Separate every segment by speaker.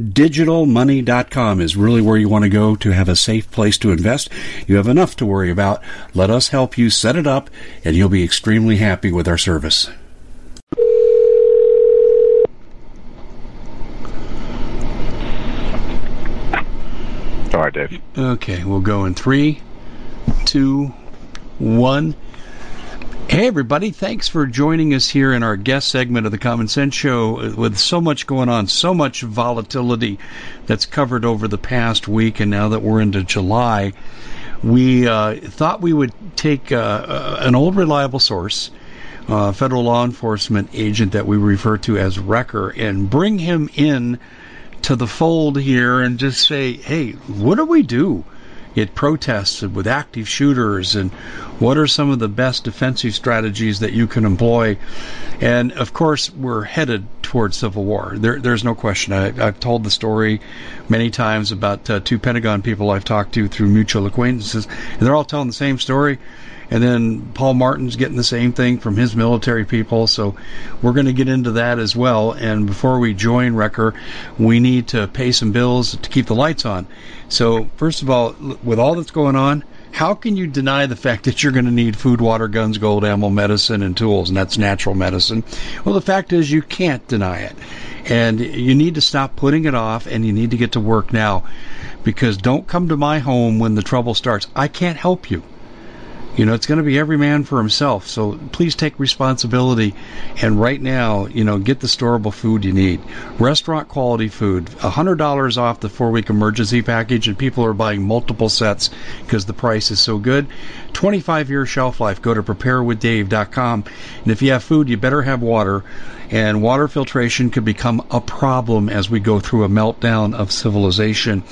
Speaker 1: MyDigitalMoney.com is really where you want to go to have a safe place to invest. You have enough to worry about. Let us help you set it up, and you'll be extremely happy with our service.
Speaker 2: All right, Dave.
Speaker 1: Okay, we'll go in three, two, one. Hey, everybody. Thanks for joining us here in our guest segment of the Common Sense Show with so much going on, so much volatility that's covered over the past week. And now that we're into July, we uh, thought we would take uh, an old reliable source, uh, federal law enforcement agent that we refer to as Wrecker, and bring him in to the fold here and just say, hey, what do we do? It protests with active shooters and what are some of the best defensive strategies that you can employ? And of course we're headed towards civil war. There, there's no question. I, have told the story many times about uh, two pentagon people i've talked to through mutual acquaintances and they're all telling the same story and then Paul Martin's getting the same thing from his military people. So we're going to get into that as well. And before we join Wrecker, we need to pay some bills to keep the lights on. So, first of all, with all that's going on, how can you deny the fact that you're going to need food, water, guns, gold, ammo, medicine, and tools? And that's natural medicine. Well, the fact is you can't deny it. And you need to stop putting it off and you need to get to work now. Because don't come to my home when the trouble starts. I can't help you. You know, it's going to be every man for himself. So please take responsibility. And right now, you know, get the storable food you need. Restaurant quality food. $100 off the four week emergency package, and people are buying multiple sets because the price is so good. 25 year shelf life. Go to preparewithdave.com. And if you have food, you better have water and water filtration could become a problem as we go through a meltdown of civilization.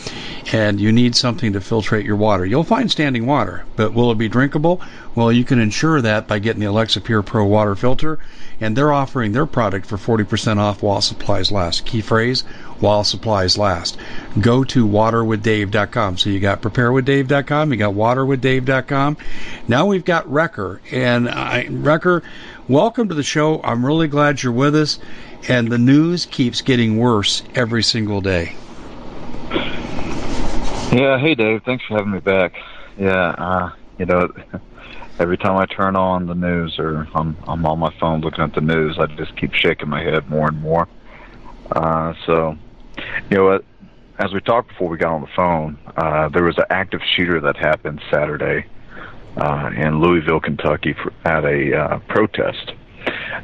Speaker 1: And you need something to filtrate your water. You'll find standing water, but will it be drinkable? Well, you can ensure that by getting the Alexa Pure Pro water filter, and they're offering their product for 40% off while supplies last. Key phrase, while supplies last. Go to waterwithdave.com. So you got preparewithdave.com, you got waterwithdave.com. Now we've got Wrecker, and I, Wrecker, welcome to the show. I'm really glad you're with us, and the news keeps getting worse every single day.
Speaker 2: Yeah, hey Dave, thanks for having me back. Yeah, uh, you know, every time I turn on the news or I'm I'm on my phone looking at the news, I just keep shaking my head more and more. Uh, so, you know? As we talked before we got on the phone, uh, there was an active shooter that happened Saturday uh, in Louisville, Kentucky, for, at a uh, protest.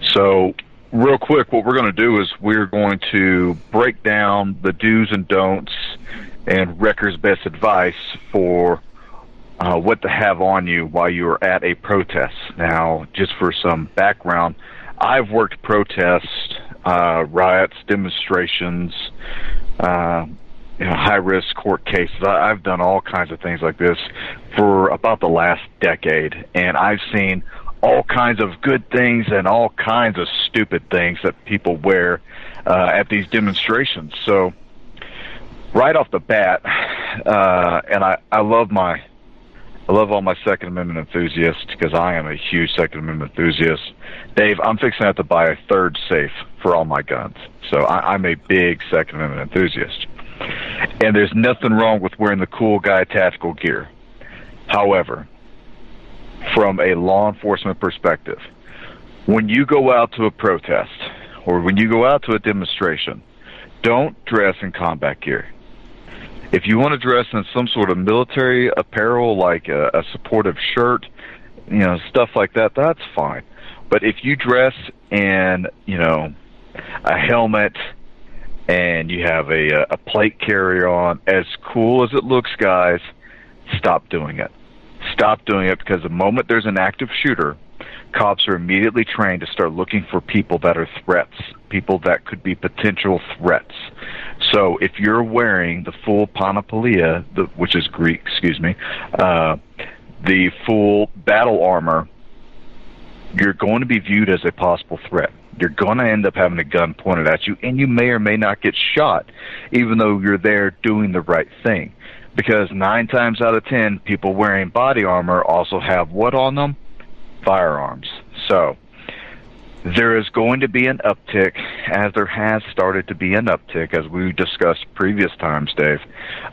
Speaker 2: So, real quick, what we're going to do is we're going to break down the do's and don'ts and Wrecker's best advice for uh, what to have on you while you are at a protest. Now, just for some background, I've worked protests, uh, riots, demonstrations, uh, you know, high risk court cases. I, I've done all kinds of things like this for about the last decade, and I've seen all kinds of good things and all kinds of stupid things that people wear uh, at these demonstrations. So, right off the bat, uh, and I, I love my I love all my Second Amendment enthusiasts because I am a huge Second Amendment enthusiast. Dave, I'm fixing to to buy a third safe for all my guns. So I, I'm a big Second Amendment enthusiast. And there's nothing wrong with wearing the cool guy tactical gear. However, from a law enforcement perspective, when you go out to a protest or when you go out to a demonstration, don't dress in combat gear. If you want to dress in some sort of military apparel, like a, a supportive shirt, you know, stuff like that, that's fine. But if you dress in, you know, a helmet and you have a, a plate carrier on, as cool as it looks, guys, stop doing it. Stop doing it because the moment there's an active shooter, cops are immediately trained to start looking for people that are threats, people that could be potential threats. So if you're wearing the full panoplia, the, which is Greek, excuse me, uh, the full battle armor, you're going to be viewed as a possible threat. You're going to end up having a gun pointed at you, and you may or may not get shot, even though you're there doing the right thing. Because nine times out of ten, people wearing body armor also have what on them? Firearms. So, there is going to be an uptick, as there has started to be an uptick, as we discussed previous times, Dave,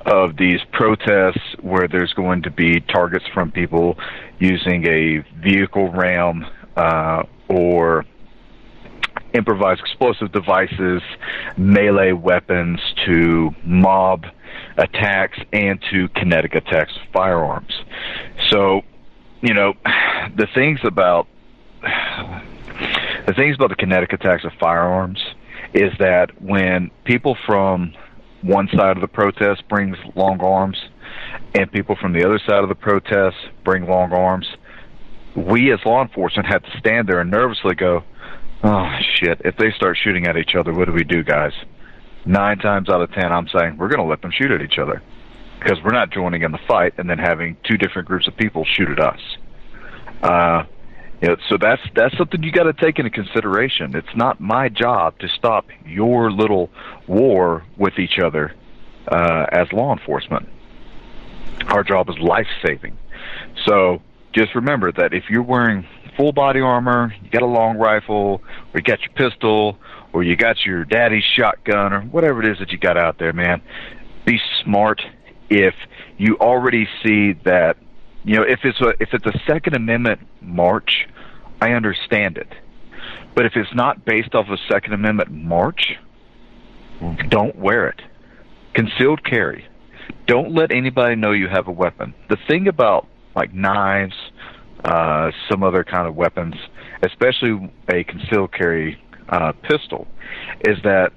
Speaker 2: of these protests where there's going to be targets from people using a vehicle ram uh, or improvised explosive devices, melee weapons to mob attacks and to kinetic attacks firearms. So, you know, the things about the things about the kinetic attacks of firearms is that when people from one side of the protest brings long arms and people from the other side of the protest bring long arms, we as law enforcement have to stand there and nervously go, oh shit, if they start shooting at each other, what do we do, guys? Nine times out of ten, I'm saying we're going to let them shoot at each other because we're not joining in the fight and then having two different groups of people shoot at us. Uh, you know, so that's that's something you got to take into consideration. It's not my job to stop your little war with each other uh, as law enforcement. Our job is life saving. So just remember that if you're wearing full body armor, you got a long rifle, or you got your pistol, or you got your daddy's shotgun, or whatever it is that you got out there, man, be smart. If you already see that, you know, if it's a if it's a Second Amendment march, I understand it. But if it's not based off a Second Amendment march, don't wear it. Concealed carry. Don't let anybody know you have a weapon. The thing about like knives, uh, some other kind of weapons, especially a concealed carry uh, pistol, is that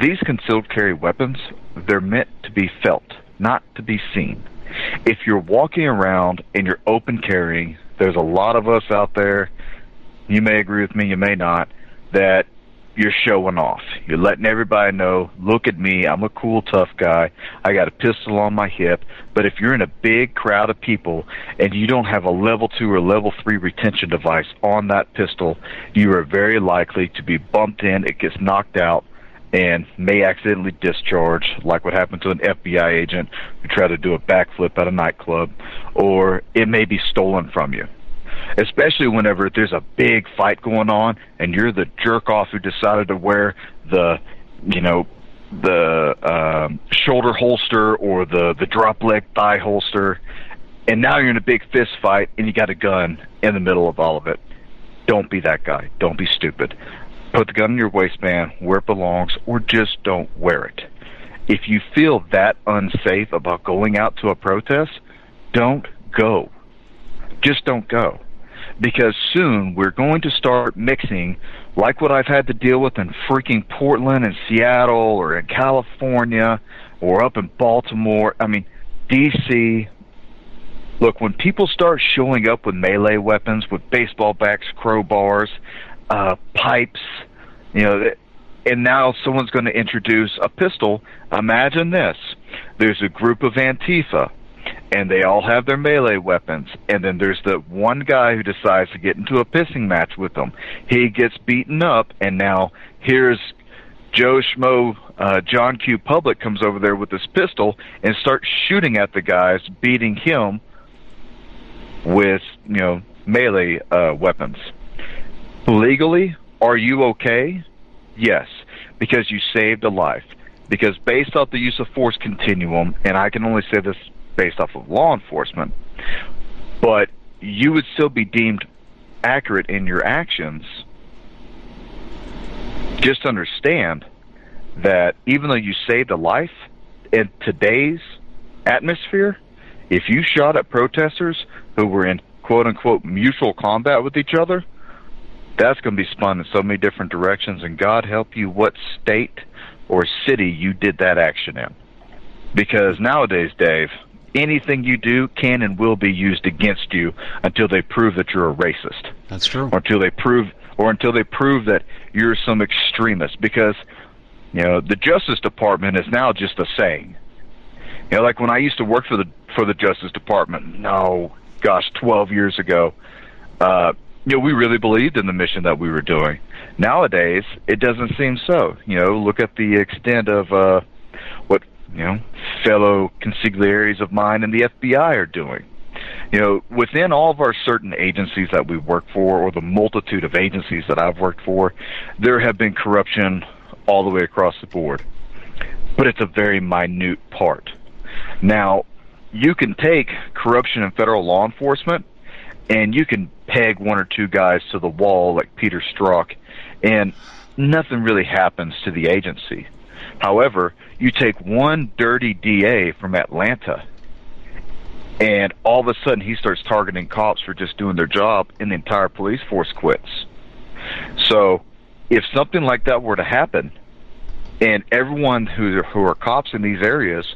Speaker 2: these concealed carry weapons they're meant to be felt, not to be seen. If you're walking around and you're open carrying, there's a lot of us out there. You may agree with me, you may not. That you're showing off. You're letting everybody know, look at me, I'm a cool, tough guy. I got a pistol on my hip. But if you're in a big crowd of people and you don't have a level two or level three retention device on that pistol, you are very likely to be bumped in, it gets knocked out, and may accidentally discharge, like what happened to an FBI agent who tried to do a backflip at a nightclub, or it may be stolen from you especially whenever there's a big fight going on and you're the jerk off who decided to wear the, you know, the um, shoulder holster or the the drop leg thigh holster, and now you're in a big fist fight and you got a gun in the middle of all of it. Don't be that guy. Don't be stupid. Put the gun in your waistband where it belongs, or just don't wear it. If you feel that unsafe about going out to a protest, don't go. Just don't go because soon we're going to start mixing like what I've had to deal with in freaking Portland and Seattle or in California or up in Baltimore. I mean, DC, look, when people start showing up with melee weapons, with baseball bats, crowbars, uh, pipes, you know, and now someone's going to introduce a pistol. Imagine this: there's a group of Antifa, and they all have their melee weapons, and then there's the one guy who decides to get into a pissing match with them. He gets beaten up, and now here's Joe Schmo, uh, John Q. Public comes over there with his pistol and starts shooting at the guys, beating him with you know melee uh, weapons. Legally, are you okay? Yes, because you saved a life. Because based off the use of force continuum, and I can only say this based off of law enforcement, but you would still be deemed accurate in your actions. Just understand that even though you saved a life in today's atmosphere, if you shot at protesters who were in quote unquote mutual combat with each other, that's going to be spun in so many different directions, and God help you what state or city you did that action in. Because nowadays, Dave, anything you do can and will be used against you until they prove that you're a racist.
Speaker 1: That's true.
Speaker 2: Or until they prove, or until they prove that you're some extremist. Because you know the Justice Department is now just a saying. You know, like when I used to work for the for the Justice Department. No, gosh, 12 years ago. Uh, you know, we really believed in the mission that we were doing. Nowadays, it doesn't seem so. You know, look at the extent of uh, what you know fellow consigliaries of mine in the FBI are doing. You know, within all of our certain agencies that we work for, or the multitude of agencies that I've worked for, there have been corruption all the way across the board. But it's a very minute part. Now, you can take corruption in federal law enforcement and you can peg one or two guys to the wall like Peter Strzok and nothing really happens to the agency. However, you take one dirty DA from Atlanta and all of a sudden he starts targeting cops for just doing their job and the entire police force quits. So, if something like that were to happen and everyone who who are cops in these areas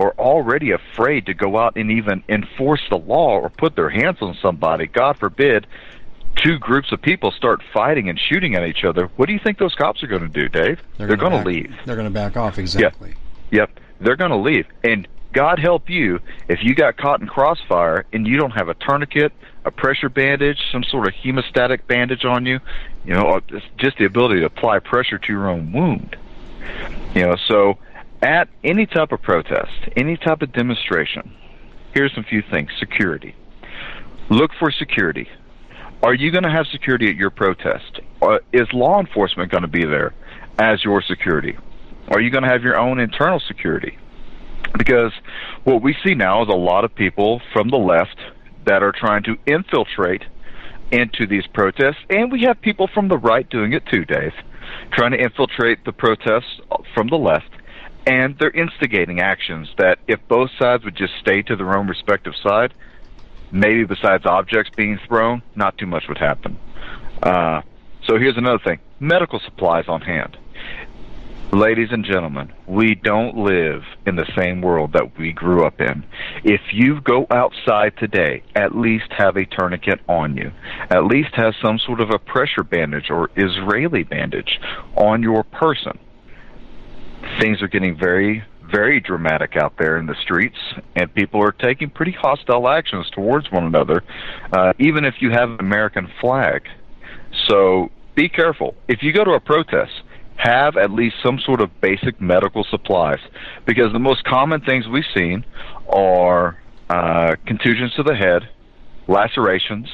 Speaker 2: are already afraid to go out and even enforce the law or put their hands on somebody. God forbid, two groups of people start fighting and shooting at each other. What do you think those cops are going to do, Dave?
Speaker 1: They're,
Speaker 2: They're
Speaker 1: going
Speaker 2: to leave.
Speaker 1: They're going to back off. Exactly.
Speaker 2: Yep. yep. They're going to leave. And God help you if you got caught in crossfire and you don't have a tourniquet, a pressure bandage, some sort of hemostatic bandage on you. You know, just the ability to apply pressure to your own wound. You know, so at any type of protest, any type of demonstration, here's a few things security. Look for security. Are you going to have security at your protest? Or is law enforcement going to be there as your security? Are you going to have your own internal security? Because what we see now is a lot of people from the left that are trying to infiltrate into these protests, and we have people from the right doing it too, Dave, trying to infiltrate the protests from the left and they're instigating actions that if both sides would just stay to their own respective side, maybe besides objects being thrown, not too much would happen. Uh, so here's another thing: medical supplies on hand. Ladies and gentlemen, we don't live in the same world that we grew up in. If you go outside today, at least have a tourniquet on you. At least have some sort of a pressure bandage or Israeli bandage on your person things are getting very, very dramatic out there in the streets, and people are taking pretty hostile actions towards one another, uh, even if you have an American flag. So be careful. If you go to a protest, have at least some sort of basic medical supplies, because the most common things we've seen are uh, contusions to the head, lacerations,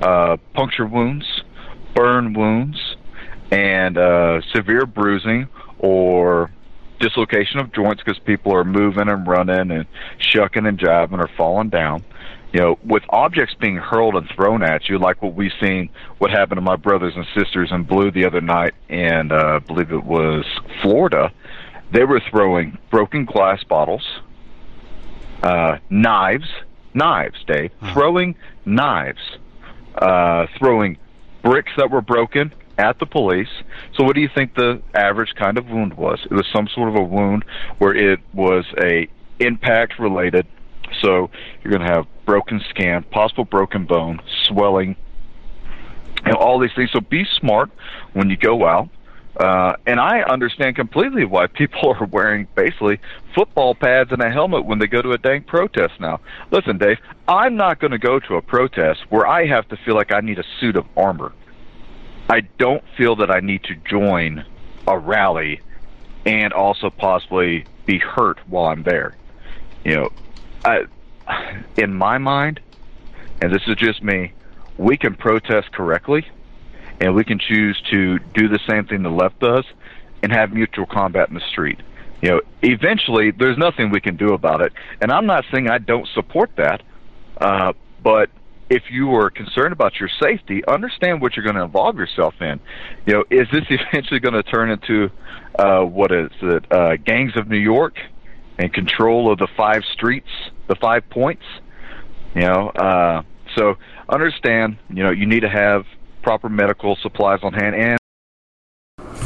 Speaker 2: uh, puncture wounds, burn wounds, and uh, severe bruising or dislocation of joints because people are moving and running and shucking and jiving or falling down. You know, with objects being hurled and thrown at you, like what we've seen, what happened to my brothers and sisters in Blue the other night, and uh, I believe it was Florida, they were throwing broken glass bottles, uh, knives, knives, Dave, throwing knives, uh, throwing bricks that were broken, at the police. So, what do you think the average kind of wound was? It was some sort of a wound where it was a impact related. So, you're going to have broken skin, possible broken bone, swelling, and all these things. So be smart when you go out. Uh, and I understand completely why people are wearing basically football pads and a helmet when they go to a dang protest now. Listen, Dave, I'm not going to go to a protest where I have to feel like I need a suit of armor. I don't feel that I need to join a rally and also possibly be hurt while I'm there. You know, I, in my mind, and this is just me, we can protest correctly and we can choose to do the same thing the left does and have mutual combat in the street. You know, eventually there's nothing we can do about it, and I'm not saying I don't support that, uh, but if you are concerned about your safety, understand what you're going to involve yourself in. You know, is this eventually going to turn into uh, what is it? Uh, gangs of New York and control of the five streets, the five points. You know, uh, so understand. You know, you need to have proper medical supplies on hand and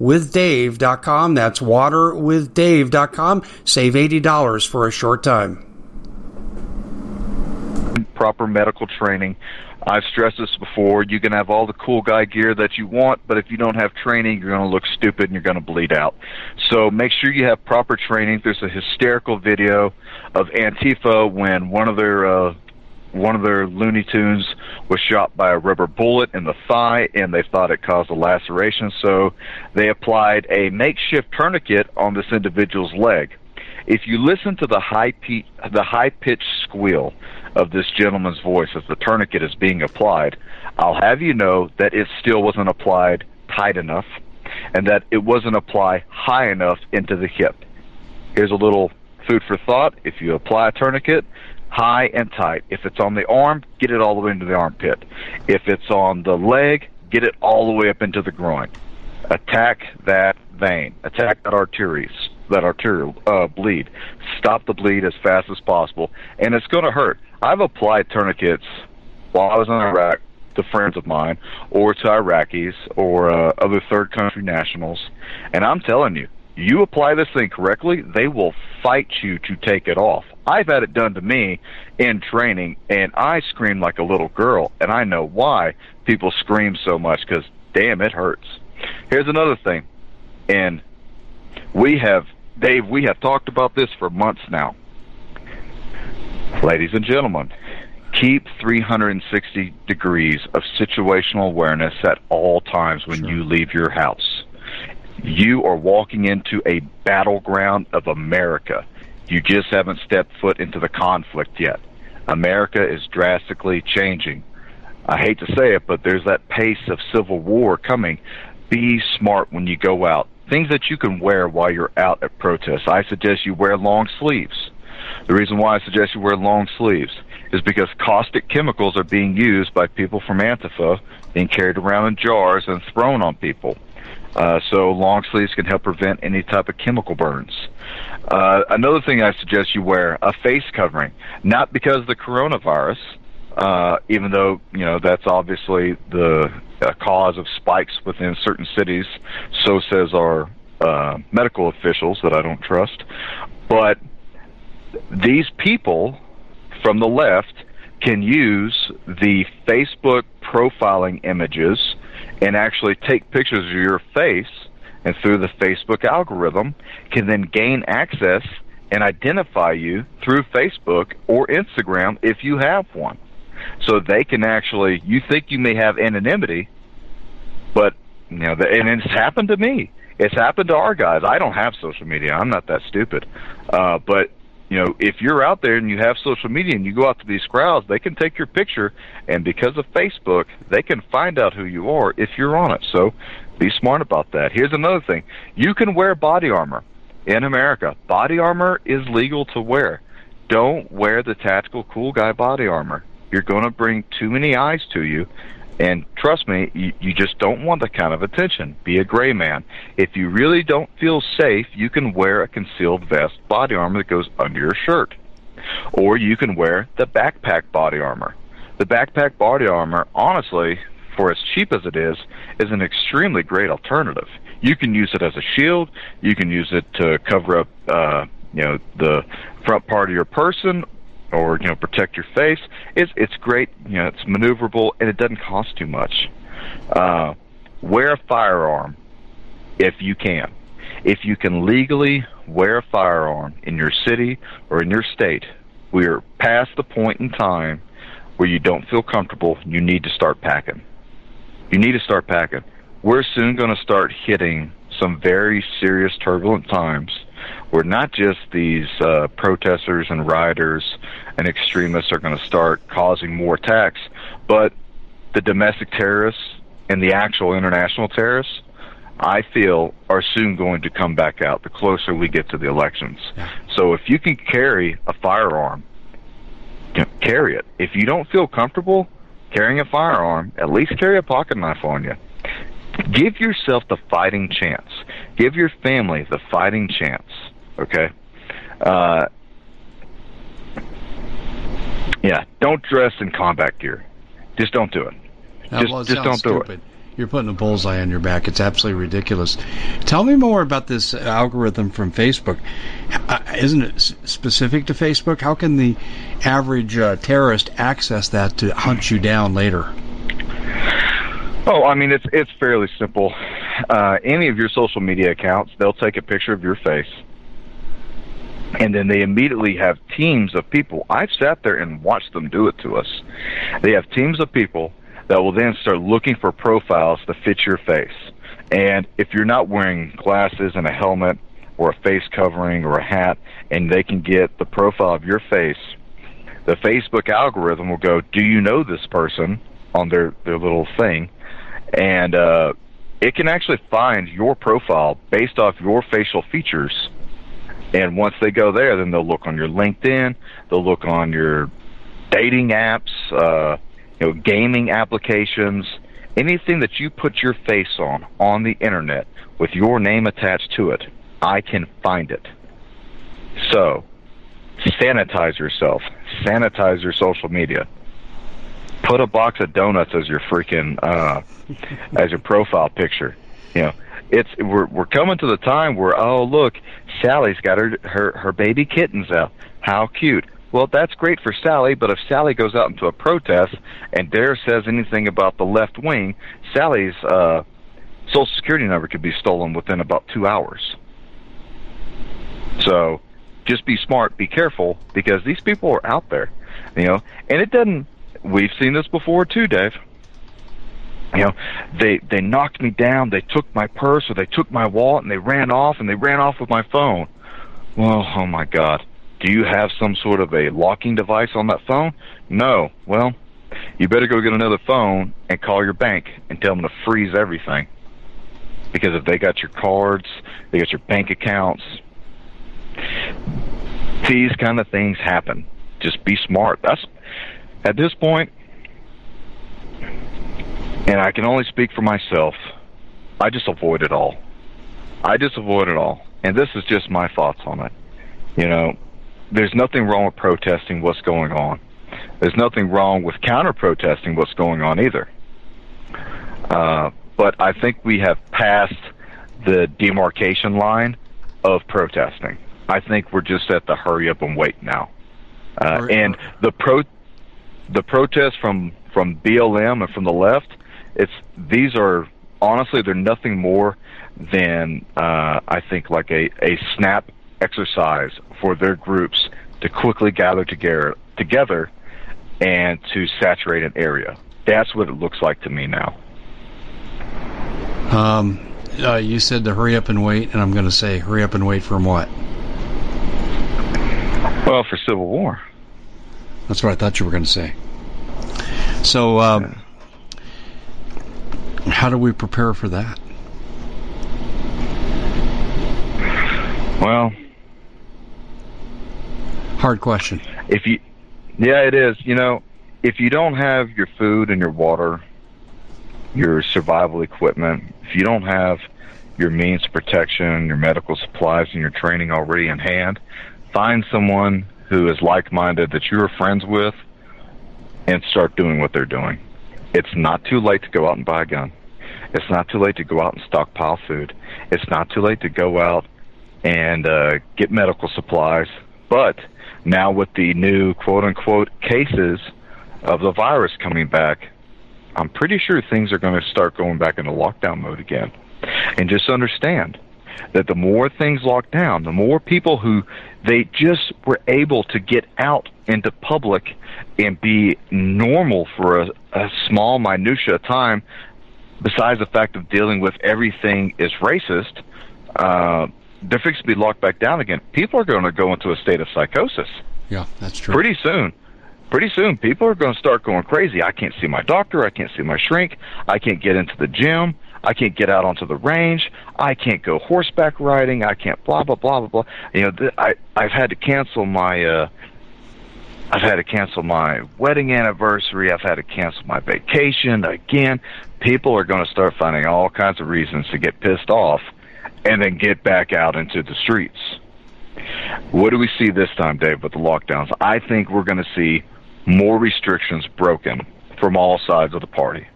Speaker 1: waterwithdave.com. That's waterwithdave.com. Save $80 for a short time.
Speaker 2: Proper medical training. I've stressed this before. You can have all the cool guy gear that you want, but if you don't have training, you're going to look stupid and you're going to bleed out. So make sure you have proper training. There's a hysterical video of Antifa when one of their uh, one of their Looney Tunes was shot by a rubber bullet in the thigh, and they thought it caused a laceration, so they applied a makeshift tourniquet on this individual's leg. If you listen to the high pe- the high pitched squeal of this gentleman's voice as the tourniquet is being applied, I'll have you know that it still wasn't applied tight enough, and that it wasn't applied high enough into the hip. Here's a little food for thought. If you apply a tourniquet, high and tight. If it's on the arm, get it all the way into the armpit. If it's on the leg, get it all the way up into the groin. Attack that vein. Attack that arteries, that arterial uh, bleed. Stop the bleed as fast as possible, and it's going to hurt. I've applied tourniquets while I was in Iraq to friends of mine, or to Iraqis, or uh, other third country nationals, and I'm telling you, you apply this thing correctly, they will fight you to take it off. I've had it done to me in training, and I scream like a little girl, and I know why people scream so much because damn, it hurts. Here's another thing, and we have, Dave, we have talked about this for months now. Ladies and gentlemen, keep 360 degrees of situational awareness at all times when sure. you leave your house. You are walking into a battleground of America. You just haven't stepped foot into the conflict yet. America is drastically changing. I hate to say it, but there's that pace of civil war coming. Be smart when you go out. Things that you can wear while you're out at protests. I suggest you wear long sleeves. The reason why I suggest you wear long sleeves is because caustic chemicals are being used by people from Antifa, being carried around in jars and thrown on people. Uh, so long sleeves can help prevent any type of chemical burns. Uh, another thing I suggest you wear a face covering, not because of the coronavirus, uh, even though you know that's obviously the uh, cause of spikes within certain cities. So says our uh, medical officials that I don't trust. But these people from the left can use the Facebook profiling images and actually take pictures of your face and through the Facebook algorithm can then gain access and identify you through Facebook or Instagram if you have one. So they can actually, you think you may have anonymity, but, you know, and it's happened to me. It's happened to our guys. I don't have social media. I'm not that stupid. Uh, but you know, if you're out there and you have social media and you go out to these crowds, they can take your picture, and because of Facebook, they can find out who you are if you're on it. So be smart about that. Here's another thing you can wear body armor in America. Body armor is legal to wear. Don't wear the tactical cool guy body armor. You're going to bring too many eyes to you, and trust me, you, you just don't want that kind of attention. Be a gray man. If you really don't feel safe, you can wear a concealed vest body armor that goes under your shirt. Or you can wear the backpack body armor. The backpack body armor, honestly, for as cheap as it is, is an extremely great alternative. You can use it as a shield. You can use it to cover up, uh, you know, the front part of your person, or you know protect your face. It's it's great. You know it's maneuverable and it doesn't cost too much. Uh, wear a firearm if you can. If you can legally wear a firearm in your city or in your state, we're past the point in time where you don't feel comfortable. You need to start packing. You need to start packing. We're soon going to start hitting some very serious turbulent times where not just these uh, protesters and rioters and extremists are going to start causing more attacks, but the domestic terrorists and the actual international terrorists, I feel, are soon going to come back out the closer we get to the elections. Yeah. So if you can carry a firearm, carry it. If you don't feel comfortable carrying a firearm, at least carry a pocket knife on you. Give yourself the fighting chance. Give your family the fighting chance. Okay. Uh, yeah, don't dress in combat gear. Just don't do it.
Speaker 1: Just, just don't stupid. do it. You're putting a bullseye on your back. It's absolutely ridiculous. Tell me more about this algorithm from Facebook. Uh, isn't it specific to Facebook? How can the average uh, terrorist access that to hunt you down later?
Speaker 2: Oh, I mean it's it's fairly simple. Uh, any of your social media accounts, they'll take a picture of your face, and then they immediately have teams of people. I've sat there and watched them do it to us. They have teams of people that will then start looking for profiles to fit your face. And if you're not wearing glasses and a helmet or a face covering or a hat, and they can get the profile of your face, the Facebook algorithm will go, "Do you know this person?" on their their little thing and uh, it can actually find your profile based off your facial features. And once they go there, then they'll look on your LinkedIn, they'll look on your dating apps, uh, you know, gaming applications, anything that you put your face on on the internet with your name attached to it. I can find it. So, sanitize yourself. Sanitize your social media put a box of donuts as your freaking uh, as your profile picture. You know, it's we're we're coming to the time where oh look, Sally's got her her her baby kittens out. How cute. Well, that's great for Sally, but if Sally goes out into a protest and dare says anything about the left wing, Sally's uh, social security number could be stolen within about two hours. So, just be smart, be careful, because these people are out there, you know. And it doesn't. We've seen this before too, Dave you know they they knocked me down. They took my purse or they took my wallet and they ran off and they ran off with my phone. Well oh my god. Do you have some sort of a locking device on that phone? No. Well you better go get another phone and call your bank and tell them to freeze everything. Because if they got your cards they got your bank accounts these kind of things happen. Just be smart. That's at this point and I can only speak for myself. I just avoid it all. I just avoid it all. And this is just my thoughts on it. You know, there's nothing wrong with protesting what's going on. There's nothing wrong with counter protesting what's going on either. Uh, but I think we have passed the demarcation line of protesting. I think we're just at the hurry up and wait now. Uh, and the pro the protests from from BLM and from the left it's these are honestly they're nothing more than uh, I think like a, a snap exercise for their groups to quickly gather together together and to saturate an area. That's what it looks like to me now.
Speaker 1: Um, uh, you said to hurry up and wait, and I'm going to say hurry up and wait from what?
Speaker 2: Well, for civil war.
Speaker 1: That's what I thought you were going to say. So, um, how do we prepare for that?
Speaker 2: Well,
Speaker 1: hard question.
Speaker 2: If you, yeah, it is. You know, if you don't have your food and your water, your survival equipment, if you don't have your means of protection, your medical supplies, and your training already in hand, find someone who is like-minded that you are friends with, and start doing what they're doing. It's not too late to go out and buy a gun. It's not too late to go out and stockpile food. It's not too late to go out and uh, get medical supplies. But now with the new quote unquote cases of the virus coming back, I'm pretty sure things are going to start going back into lockdown mode again. And just understand that the more things lock down, the more people who they just were able to get out into public and be normal for a, a small minutia of time, besides the fact of dealing with everything is racist, uh, they're fixed to be locked back down again. People are going to go into a state of psychosis.
Speaker 1: Yeah, that's true.
Speaker 2: Pretty soon. Pretty soon, people are going to start going crazy. I can't see my doctor. I can't see my shrink. I can't get into the gym. I can't get out onto the range. I can't go horseback riding. I can't blah blah blah blah blah. You know, th- I I've had to cancel my uh I've had to cancel my wedding anniversary. I've had to cancel my vacation again. People are going to start finding all kinds of reasons to get pissed off and then get back out into the streets. What do we see this time, Dave, with the lockdowns? I think we're going to see more restrictions broken from all sides of the party.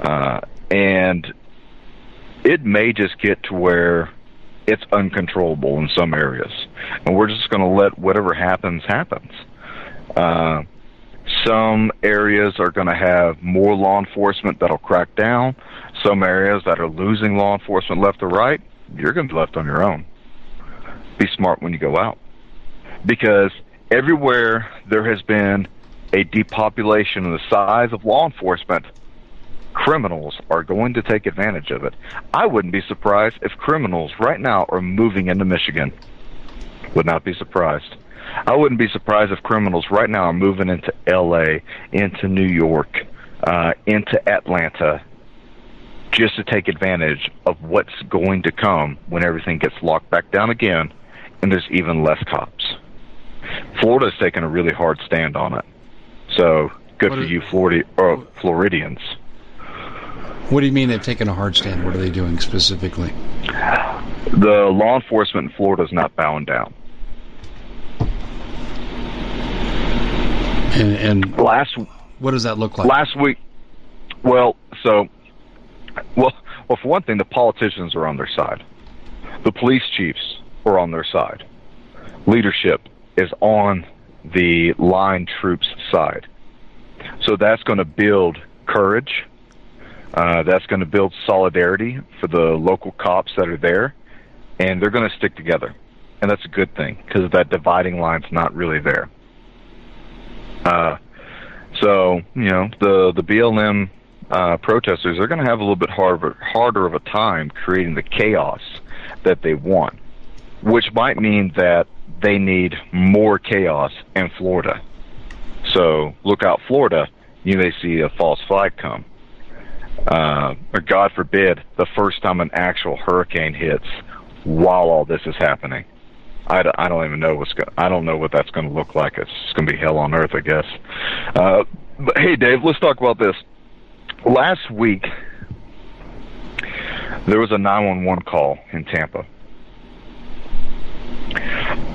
Speaker 2: Uh, and it may just get to where it's uncontrollable in some areas. And we're just going to let whatever happens, happens. Uh, some areas are going to have more law enforcement that'll crack down. Some areas that are losing law enforcement left or right, you're going to be left on your own. Be smart when you go out. Because everywhere there has been a depopulation in the size of law enforcement, criminals are going to take advantage of it. I wouldn't be surprised if criminals right now are moving into Michigan. Would not be surprised. I wouldn't be surprised if criminals right now are moving into L.A., into New York, uh, into Atlanta, just to take advantage of what's going to come when everything gets locked back down again and there's even less cops. Florida's taken a really hard stand on it. So good what for is, you, Florida or Floridians.
Speaker 1: What do you mean they've taken a hard stand? What are they doing specifically?
Speaker 2: The law enforcement in Florida is not bowing down.
Speaker 1: And, and
Speaker 2: last,
Speaker 1: what does that look like?
Speaker 2: Last week, well, so, well, Well, for one thing, the politicians are on their side. The police chiefs are on their side. Leadership is on the line troops' side. So that's going to build courage. Uh, that's going to build solidarity for the local cops that are there, and they're going to stick together. And that's a good thing because that dividing line's not really there. Uh, so you know the the BLM uh, protesters are going to have a little bit harder harder of a time creating the chaos that they want, which might mean that they need more chaos in Florida. So look out, Florida. You may see a false flag come. Uh, or God forbid, the first time an actual hurricane hits while all this is happening. I, I don't even know what's go- I don't know what that's going to look like. It's going to be hell on earth, I guess. Uh, but hey, Dave, let's talk about this. Last week, there was a 911 call in Tampa.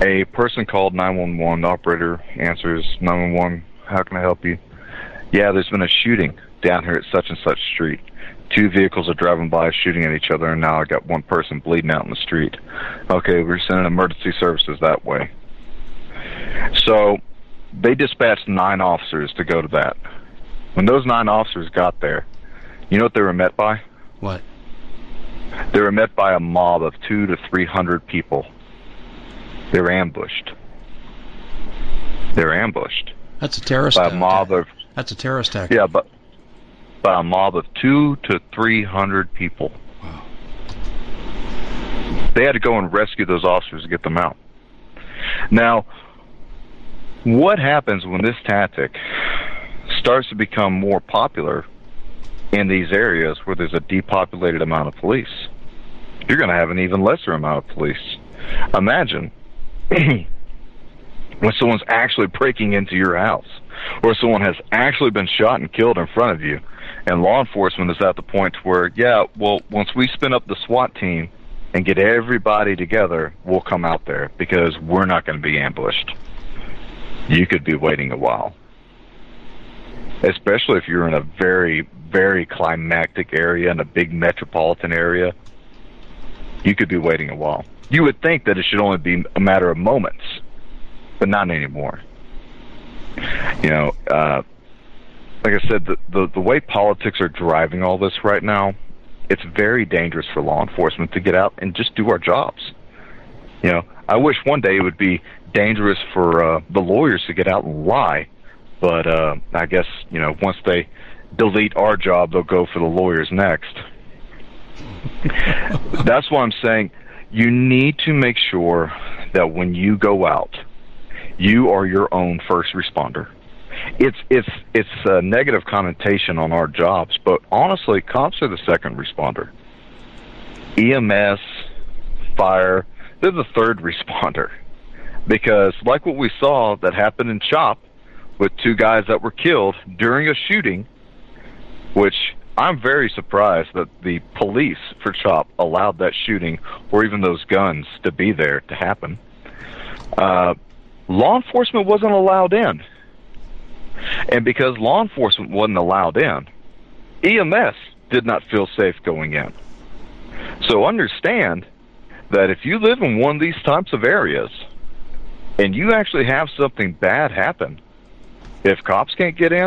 Speaker 2: A person called 911. The operator answers 911. How can I help you? Yeah, there's been a shooting down here at such and such street. Two vehicles are driving by shooting at each other, and now I got one person bleeding out in the street. Okay, we're sending emergency services that way. So they dispatched nine officers to go to that. When those nine officers got there, you know what they were met by?
Speaker 1: What?
Speaker 2: They were met by a mob of two to three hundred people. They were ambushed. They were ambushed
Speaker 1: That's a terrorist
Speaker 2: by a
Speaker 1: attack.
Speaker 2: mob of
Speaker 1: That's a terrorist attack.
Speaker 2: yeah, but by a mob of two to three hundred people.
Speaker 1: Wow.
Speaker 2: They had to go and rescue those officers to get them out. Now, what happens when this tactic starts to become more popular in these areas where there's a depopulated amount of police? You're going to have an even lesser amount of police. Imagine when someone's actually breaking into your house or someone has actually been shot and killed in front of you and law enforcement is at the point where yeah well once we spin up the SWAT team and get everybody together we'll come out there because we're not going to be ambushed. You could be waiting a while. Especially if you're in a very very climactic area in a big metropolitan area you could be waiting a while. You would think that it should only be a matter of moments but not anymore you know uh like I said, the, the the way politics are driving all this right now, it's very dangerous for law enforcement to get out and just do our jobs. You know, I wish one day it would be dangerous for uh, the lawyers to get out and lie, but uh, I guess you know once they delete our job, they'll go for the lawyers next. That's why I'm saying you need to make sure that when you go out, you are your own first responder it's it's it's a negative connotation on our jobs, but honestly, cops are the second responder. EMS, fire, they're the third responder. Because like what we saw that happened in Chop with two guys that were killed during a shooting, which I'm very surprised that the police for Chop allowed that shooting or even those guns to be there to happen. Uh, law enforcement wasn't allowed in. And because law enforcement wasn't allowed in, EMS did not feel safe going in. So understand that if you live in one of these types of areas and you actually have something bad happen, if cops can't get in,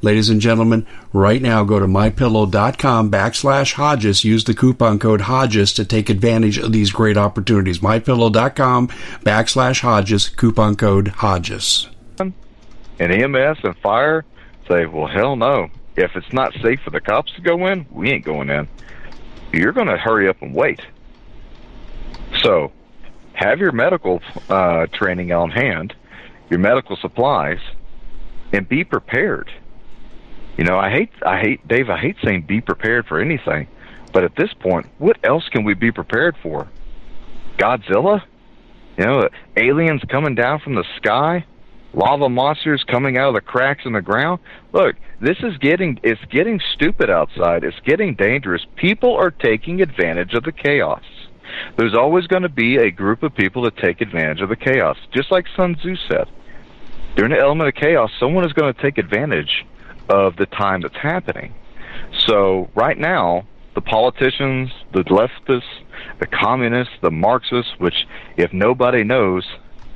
Speaker 1: Ladies and gentlemen, right now go to mypillow.com backslash Hodges. Use the coupon code Hodges to take advantage of these great opportunities. Mypillow.com backslash Hodges, coupon code Hodges.
Speaker 2: and EMS and fire say, well, hell no. If it's not safe for the cops to go in, we ain't going in. You're going to hurry up and wait. So, have your medical uh, training on hand, your medical supplies, and be prepared. You know, I hate, I hate, Dave, I hate saying be prepared for anything, but at this point, what else can we be prepared for? Godzilla? You know, aliens coming down from the sky? lava monsters coming out of the cracks in the ground. Look, this is getting it's getting stupid outside. It's getting dangerous. People are taking advantage of the chaos. There's always going to be a group of people that take advantage of the chaos, just like Sun Tzu said. During the element of chaos, someone is going to take advantage of the time that's happening. So right now, the politicians, the leftists, the communists, the Marxists, which if nobody knows,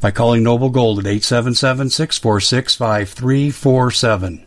Speaker 1: by calling Noble Gold at 877 646 5347.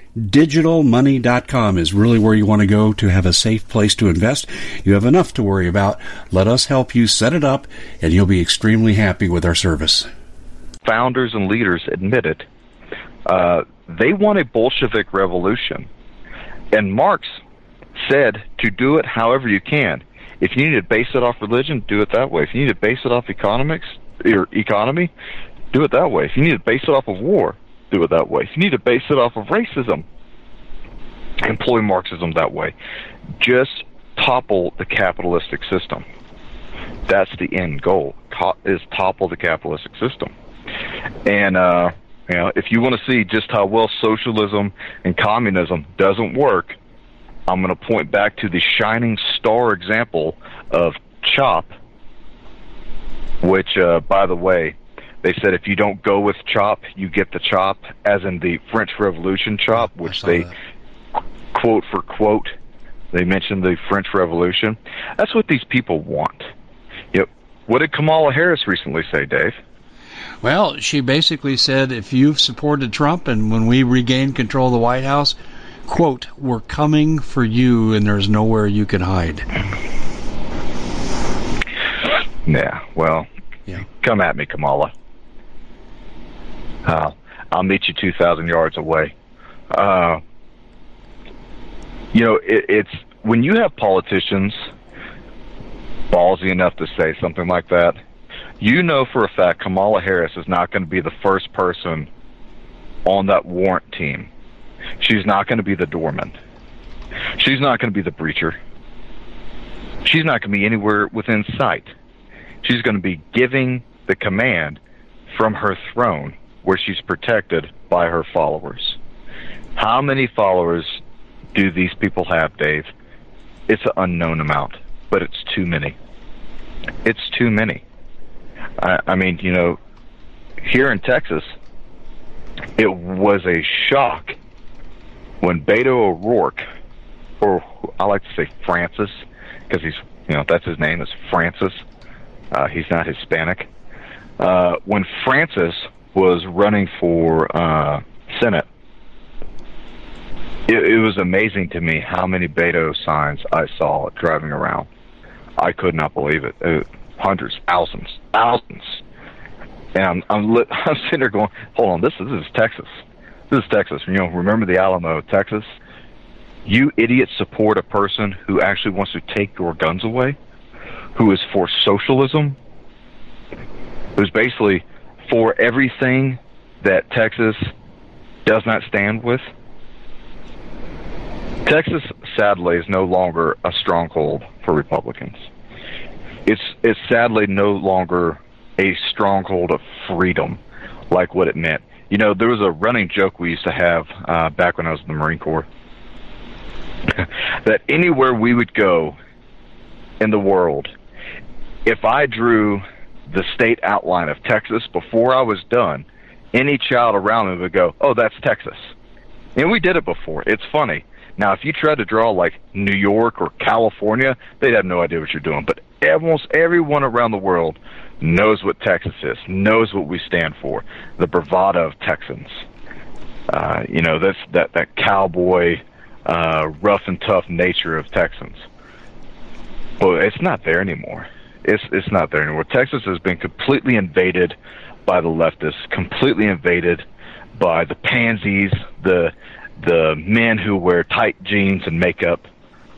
Speaker 1: MyDigitalMoney.com is really where you want to go to have a safe place to invest. You have enough to worry about. Let us help you set it up, and you'll be extremely happy with our service.
Speaker 2: Founders and leaders admitted uh, they want a Bolshevik revolution. And Marx said to do it however you can. If you need to base it off religion, do it that way. If you need to base it off economics or economy, do it that way. If you need to base it off of war, do it that way. You need to base it off of racism, employ Marxism that way. Just topple the capitalistic system. That's the end goal. Is topple the capitalistic system. And uh, you know, if you want to see just how well socialism and communism doesn't work, I'm going to point back to the shining star example of CHOP, which, uh, by the way, they said if you don't go with CHOP, you get the CHOP, as in the French Revolution CHOP, which they that. quote for quote. They mentioned the French Revolution. That's what these people want. Know, what did Kamala Harris recently say, Dave?
Speaker 1: Well, she basically said if you've supported Trump and when we regain control of the White House, quote, we're coming for you and there's nowhere you can hide.
Speaker 2: Yeah, well, yeah. come at me, Kamala. Uh, I'll meet you 2,000 yards away. Uh, you know, it, it's when you have politicians ballsy enough to say something like that, you know for a fact Kamala Harris is not going to be the first person on that warrant team. She's not going to be the doorman. She's not going to be the breacher. She's not going to be anywhere within sight. She's going to be giving the command from her throne where she's protected by her followers. How many followers do these people have, Dave? It's an unknown amount, but it's too many. It's too many. I, I mean, you know, here in Texas, it was a shock when Beto O'Rourke, or I like to say Francis, because he's, you know, that's his name is Francis. Uh, he's not Hispanic. Uh, when Francis was running for uh, Senate, it, it was amazing to me how many Beto signs I saw driving around. I could not believe it. it hundreds, thousands, thousands. And I'm I'm, li- I'm sitting there going, hold on, this is, this is Texas. This is Texas. You know, remember the Alamo, Texas? You idiots support a person who actually wants to take your guns away, who is for socialism, who's basically for everything that Texas does not stand with. Texas, sadly, is no longer a stronghold for Republicans. it's it's sadly no longer a stronghold of freedom like what it meant. You know, there was a running joke we used to have uh, back when I was in the Marine Corps that anywhere we would go in the world, if I drew the state outline of Texas before I was done, any child around me would go, "Oh, that's Texas." And we did it before. It's funny. Now, if you tried to draw like New York or California, they'd have no idea what you're doing. But almost everyone around the world knows what Texas is, knows what we stand for, the bravado of Texans. Uh, you know, that's that that cowboy, uh, rough and tough nature of Texans. Well, it's not there anymore. It's it's not there anymore. Texas has been completely invaded by the leftists, completely invaded by the pansies, the the men who wear tight jeans and makeup.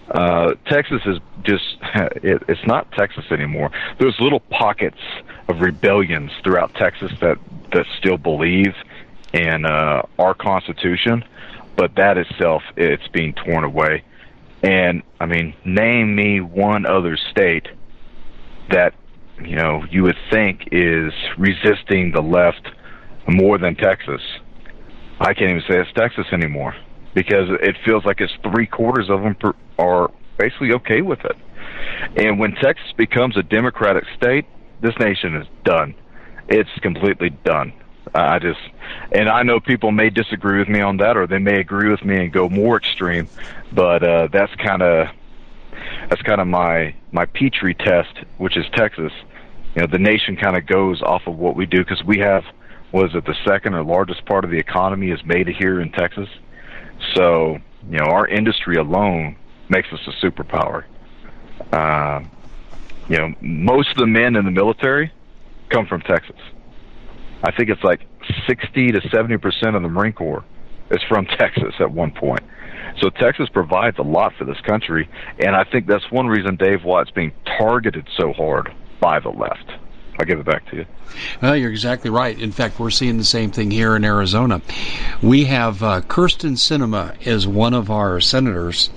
Speaker 2: Uh, Texas is just, it, it's not Texas anymore. There's little pockets of rebellions throughout Texas that, that still believe in uh, our Constitution, but that itself, it's being torn away. And, I mean, name me one other state that, you know, you would think is resisting the left more than Texas. I can't even say it's Texas anymore because it feels like it's three quarters of them per, are basically okay with it. And when Texas becomes a Democratic state, this nation is done. It's completely done. I just, and I know people may disagree with me on that, or they may agree with me and go more extreme, but uh, that's kind of that's kind of my my petri test, which is Texas. You know, the nation kind of goes off of what we do because we have was it the second or largest part of the economy is made here in Texas. So, you know, our industry alone makes us a superpower. Uh, you know, most of the men in the military come from Texas. I think it's like 60 to 70 percent of the Marine Corps is from Texas at one point. So Texas provides a lot for this country, and I think that's one reason Dave Watt's being targeted so hard by the left. I'll give it back to you.
Speaker 1: Well, you're exactly right. In fact, we're seeing the same thing here in Arizona. We have uh, Kyrsten Sinema as one of our senators,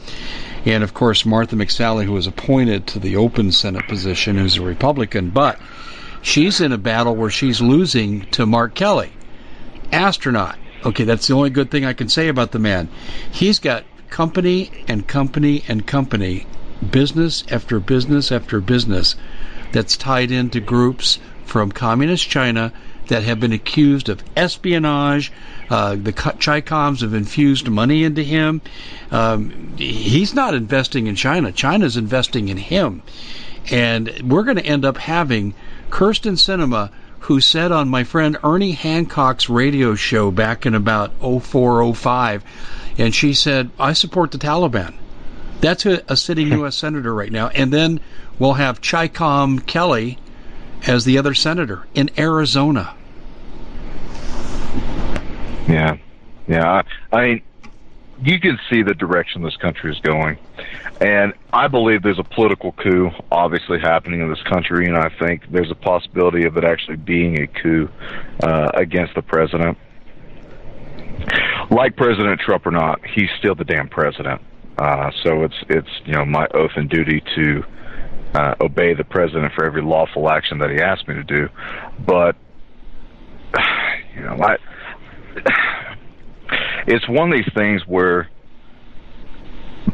Speaker 1: and of course Martha McSally, who was appointed to the open Senate position, who's a Republican, but she's in a battle where she's losing to Mark Kelly, astronaut. Okay, that's the only good thing I can say about the man. He's got company and company and company, business after business after business that's tied into groups from communist China that have been accused of espionage. Uh, the Chicoms have infused money into him. Um, he's not investing in China. China's investing in him. And we're going to end up having Kyrsten Sinema, who said on my friend Ernie Hancock's radio show back in about 0405, and she said, I support the Taliban. That's a, a sitting U.S. senator right now. And then we'll have Chicom Kelly as the other senator in Arizona.
Speaker 2: Yeah, yeah. I, I mean, you can see the direction this country is going, and I believe there's a political coup obviously happening in this country, and I think there's a possibility of it actually being a coup uh, against the president. Like President Trump or not, he's still the damn president. Uh, so it's it's you know my oath and duty to uh, obey the president for every lawful action that he asks me to do. But you know, I it's one of these things where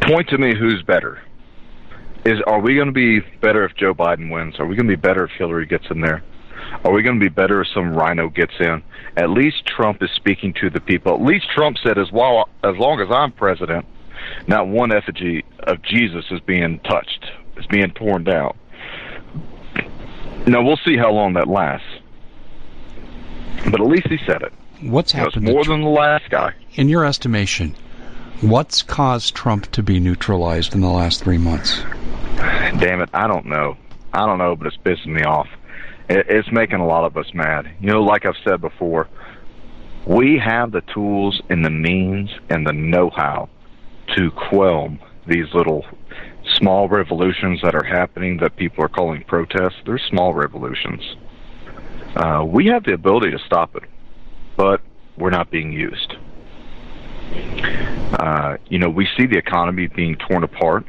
Speaker 2: point to me who's better. Is are we going to be better if Joe Biden wins? Are we going to be better if Hillary gets in there? Are we going to be better if some rhino gets in? At least Trump is speaking to the people. At least Trump said, as well as long as I'm president, not one effigy of Jesus is being touched, is being torn down. Now we'll see how long that lasts, but at least he said it.
Speaker 1: What's happened?
Speaker 2: more than the last guy.
Speaker 1: In your estimation, what's caused Trump to be neutralized in the last three months?
Speaker 2: Damn it, I don't know. I don't know, but it's pissing me off. It's making a lot of us mad. You know, like I've said before, we have the tools and the means and the know-how to quell these little small revolutions that are happening that people are calling protests. They're small revolutions. Uh, we have the ability to stop it, but we're not being used. Uh, you know, we see the economy being torn apart.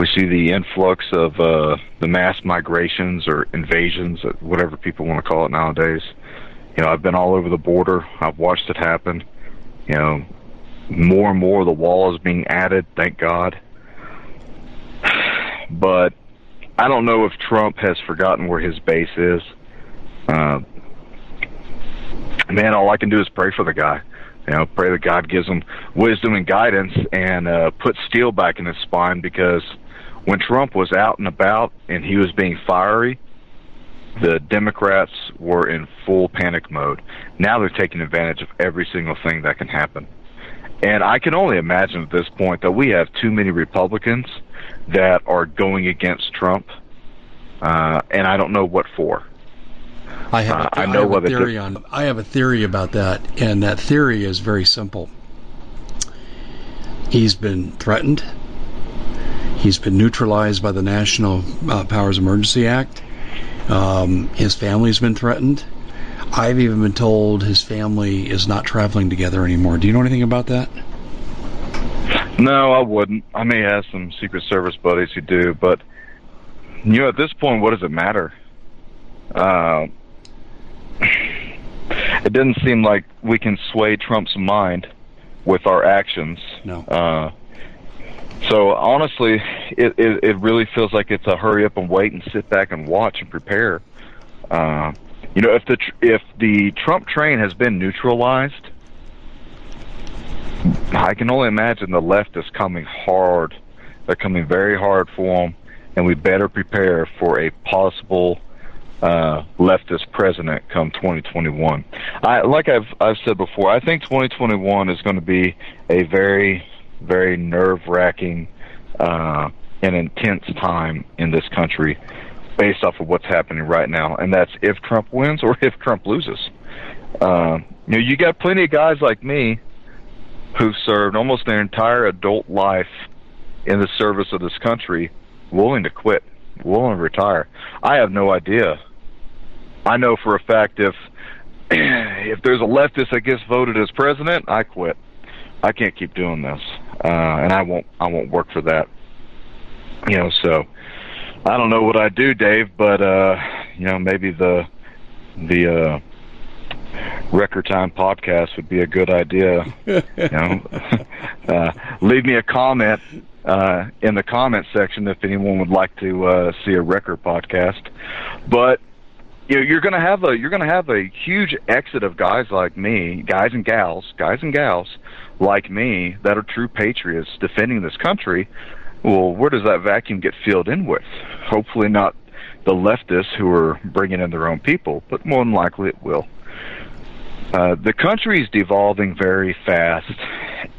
Speaker 2: We see the influx of uh, the mass migrations or invasions, whatever people want to call it nowadays. You know, I've been all over the border. I've watched it happen. You know, more and more the wall is being added. Thank God. But I don't know if Trump has forgotten where his base is. Uh, man, all I can do is pray for the guy. You know, pray that God gives him wisdom and guidance and uh, put steel back in his spine because when Trump was out and about and he was being fiery, the Democrats were in full panic mode. Now they're taking advantage of every single thing that can happen. And I can only imagine at this point that we have too many Republicans that are going against Trump, uh, and I don't know what for.
Speaker 1: I have, a, uh, I know I have a theory on. I have a theory about that, and that theory is very simple. He's been threatened. He's been neutralized by the National uh, Powers Emergency Act. Um, his family's been threatened. I've even been told his family is not traveling together anymore. Do you know anything about that?
Speaker 2: No, I wouldn't. I may have some Secret Service buddies who do, but you know, at this point, what does it matter? Uh, it doesn't seem like we can sway Trump's mind with our actions.
Speaker 1: No.
Speaker 2: Uh, so honestly, it, it it really feels like it's a hurry up and wait and sit back and watch and prepare. Uh, you know, if the if the Trump train has been neutralized, I can only imagine the left is coming hard. They're coming very hard for them, and we better prepare for a possible uh, leftist president come 2021. I like I've I've said before. I think 2021 is going to be a very very nerve wracking uh, and intense time in this country based off of what's happening right now, and that's if Trump wins or if Trump loses. Uh, you know, you got plenty of guys like me who've served almost their entire adult life in the service of this country, willing to quit, willing to retire. I have no idea. I know for a fact if if there's a leftist that gets voted as president, I quit. I can't keep doing this, uh, and I won't. I won't work for that. You know, so I don't know what I do, Dave, but uh, you know, maybe the the uh, record time podcast would be a good idea. you know, uh, leave me a comment uh, in the comment section if anyone would like to uh, see a record podcast. But you know, you're going to have a you're going to have a huge exit of guys like me, guys and gals, guys and gals like me that are true patriots defending this country well, where does that vacuum get filled in with? Hopefully, not the leftists who are bringing in their own people, but more than likely it will. Uh, the country is devolving very fast,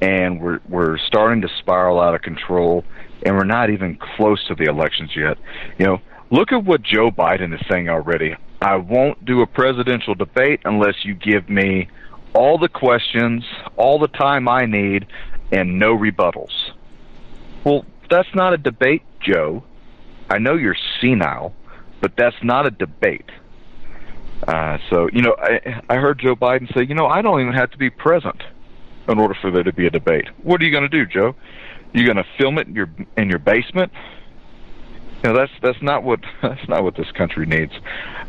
Speaker 2: and we're we're starting to spiral out of control, and we're not even close to the elections yet. You know, look at what Joe Biden is saying already. I won't do a presidential debate unless you give me all the questions, all the time I need, and no rebuttals. Well, that's not a debate, Joe. I know you're senile, but that's not a debate. Uh, so, you know, I, I heard Joe Biden say, you know, I don't even have to be present in order for there to be a debate. What are you going to do, Joe? You going to film it in your in your basement? You know, that's that's not what that's not what this country needs.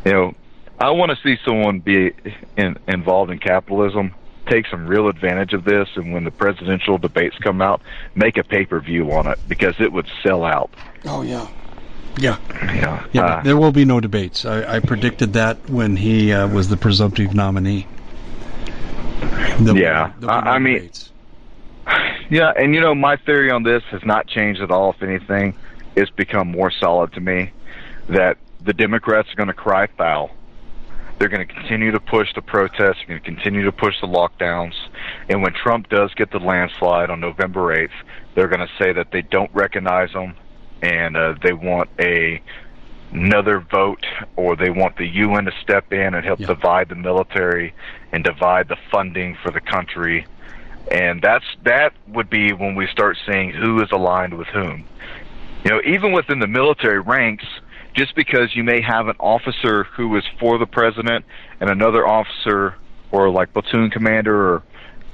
Speaker 2: You know, I want to see someone be in, involved in capitalism take some real advantage of this, and when the presidential debates come out, make a pay per view on it because it would sell out.
Speaker 1: Oh yeah. Yeah,
Speaker 2: yeah.
Speaker 1: yeah uh, there will be no debates. I, I predicted that when he uh, was the presumptive nominee.
Speaker 2: There'll yeah, be, no I, I mean, yeah, and you know, my theory on this has not changed at all. If anything, it's become more solid to me that the Democrats are going to cry foul they're going to continue to push the protests. They're going to continue to push the lockdowns. And when Trump does get the landslide on November 8th, they're going to say that they don't recognize him and uh, they want a another vote or they want the UN to step in and help yeah. divide the military and divide the funding for the country. And that's that would be when we start seeing who is aligned with whom. You know, even within the military ranks, just because you may have an officer who is for the president and another officer or like platoon commander or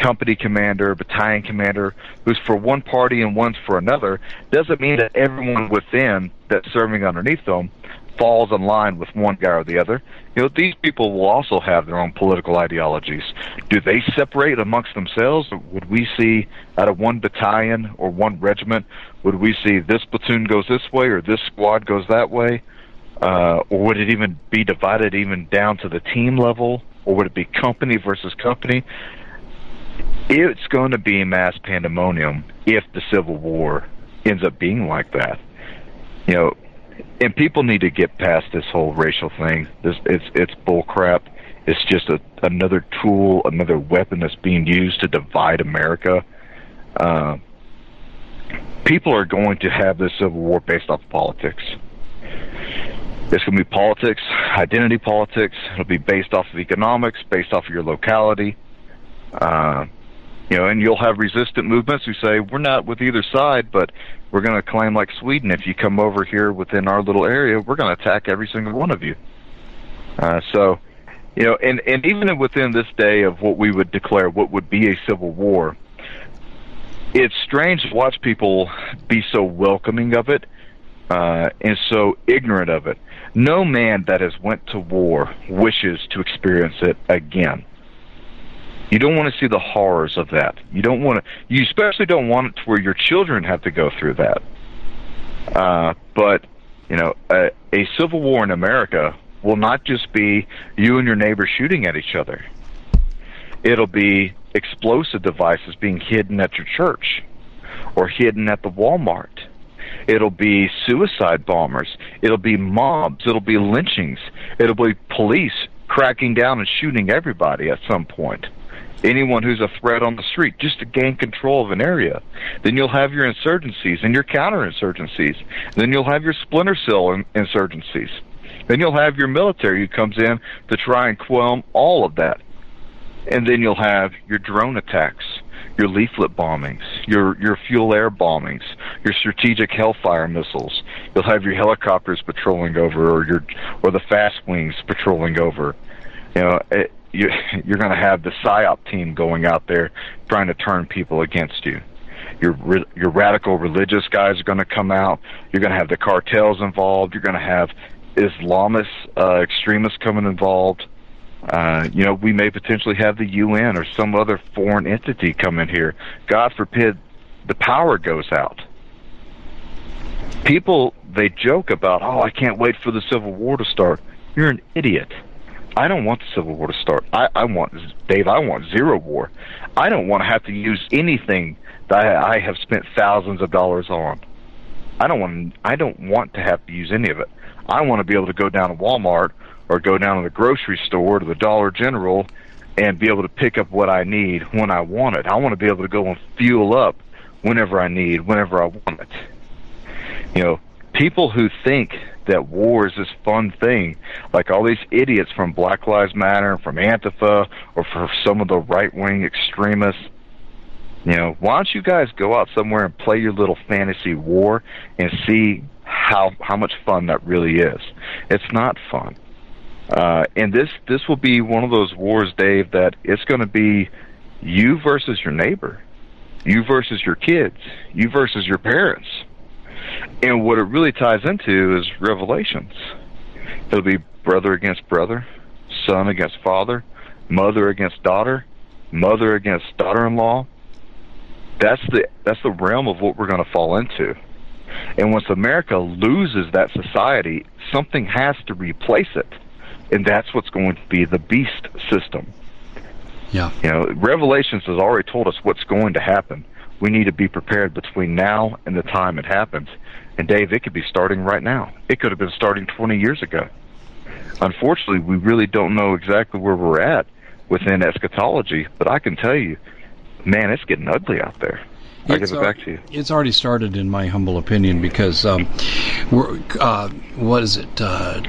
Speaker 2: company commander, battalion commander, who's for one party and one's for another, doesn't mean that everyone within that's serving underneath them falls in line with one guy or the other. You know, these people will also have their own political ideologies. Do they separate amongst themselves? Would we see out of one battalion or one regiment, would we see this platoon goes this way or this squad goes that way? Uh, or would it even be divided even down to the team level? Or would it be company versus company? It's going to be mass pandemonium if the Civil War ends up being like that. You know, and people need to get past this whole racial thing. This it's it's bullcrap. It's just a, another tool, another weapon that's being used to divide America. Uh, people are going to have this civil war based off of politics. It's going to be politics, identity politics. It'll be based off of economics, based off of your locality. Uh, you know, and you'll have resistant movements who say we're not with either side, but we're going to claim like Sweden. If you come over here within our little area, we're going to attack every single one of you. Uh, so, you know, and and even within this day of what we would declare what would be a civil war, it's strange to watch people be so welcoming of it uh, and so ignorant of it. No man that has went to war wishes to experience it again. You don't want to see the horrors of that. You don't want to. You especially don't want it to where your children have to go through that. Uh, but you know, a, a civil war in America will not just be you and your neighbor shooting at each other. It'll be explosive devices being hidden at your church or hidden at the Walmart. It'll be suicide bombers. It'll be mobs. It'll be lynchings. It'll be police cracking down and shooting everybody at some point anyone who's a threat on the street just to gain control of an area. Then you'll have your insurgencies and your counterinsurgencies. Then you'll have your splinter cell insurgencies. Then you'll have your military who comes in to try and quell all of that. And then you'll have your drone attacks, your leaflet bombings, your your fuel air bombings, your strategic hellfire missiles. You'll have your helicopters patrolling over, or your or the fast wings patrolling over. You know, it, you, you're going to have the psyop team going out there trying to turn people against you. Your your radical religious guys are going to come out. You're going to have the cartels involved. You're going to have Islamist uh, extremists coming involved. Uh, you know, we may potentially have the UN or some other foreign entity come in here. God forbid the power goes out. People they joke about, oh, I can't wait for the Civil War to start. You're an idiot. I don't want the Civil War to start. I, I want, Dave, I want zero war. I don't want to have to use anything that I, I have spent thousands of dollars on. I don't want. I don't want to have to use any of it. I want to be able to go down to Walmart or go down to the grocery store to the Dollar General and be able to pick up what I need when I want it. I want to be able to go and fuel up whenever I need, whenever I want it. You know, people who think that war is this fun thing. Like all these idiots from Black Lives Matter, from Antifa, or from some of the right wing extremists. You know, why don't you guys go out somewhere and play your little fantasy war and see how how much fun that really is? It's not fun. Uh, and this this will be one of those wars, Dave, that it's going to be you versus your neighbor, you versus your kids, you versus your parents and what it really ties into is revelations. It'll be brother against brother, son against father, mother against daughter, mother against daughter-in-law. That's the that's the realm of what we're going to fall into. And once America loses that society, something has to replace it. And that's what's going to be the beast system.
Speaker 1: Yeah.
Speaker 2: You know, Revelations has already told us what's going to happen. We need to be prepared between now and the time it happens. And Dave, it could be starting right now. It could have been starting 20 years ago. Unfortunately, we really don't know exactly where we're at within eschatology, but I can tell you, man, it's getting ugly out there. I give it back to you.
Speaker 1: It's already started, in my humble opinion, because um, we're uh, what is it? Uh,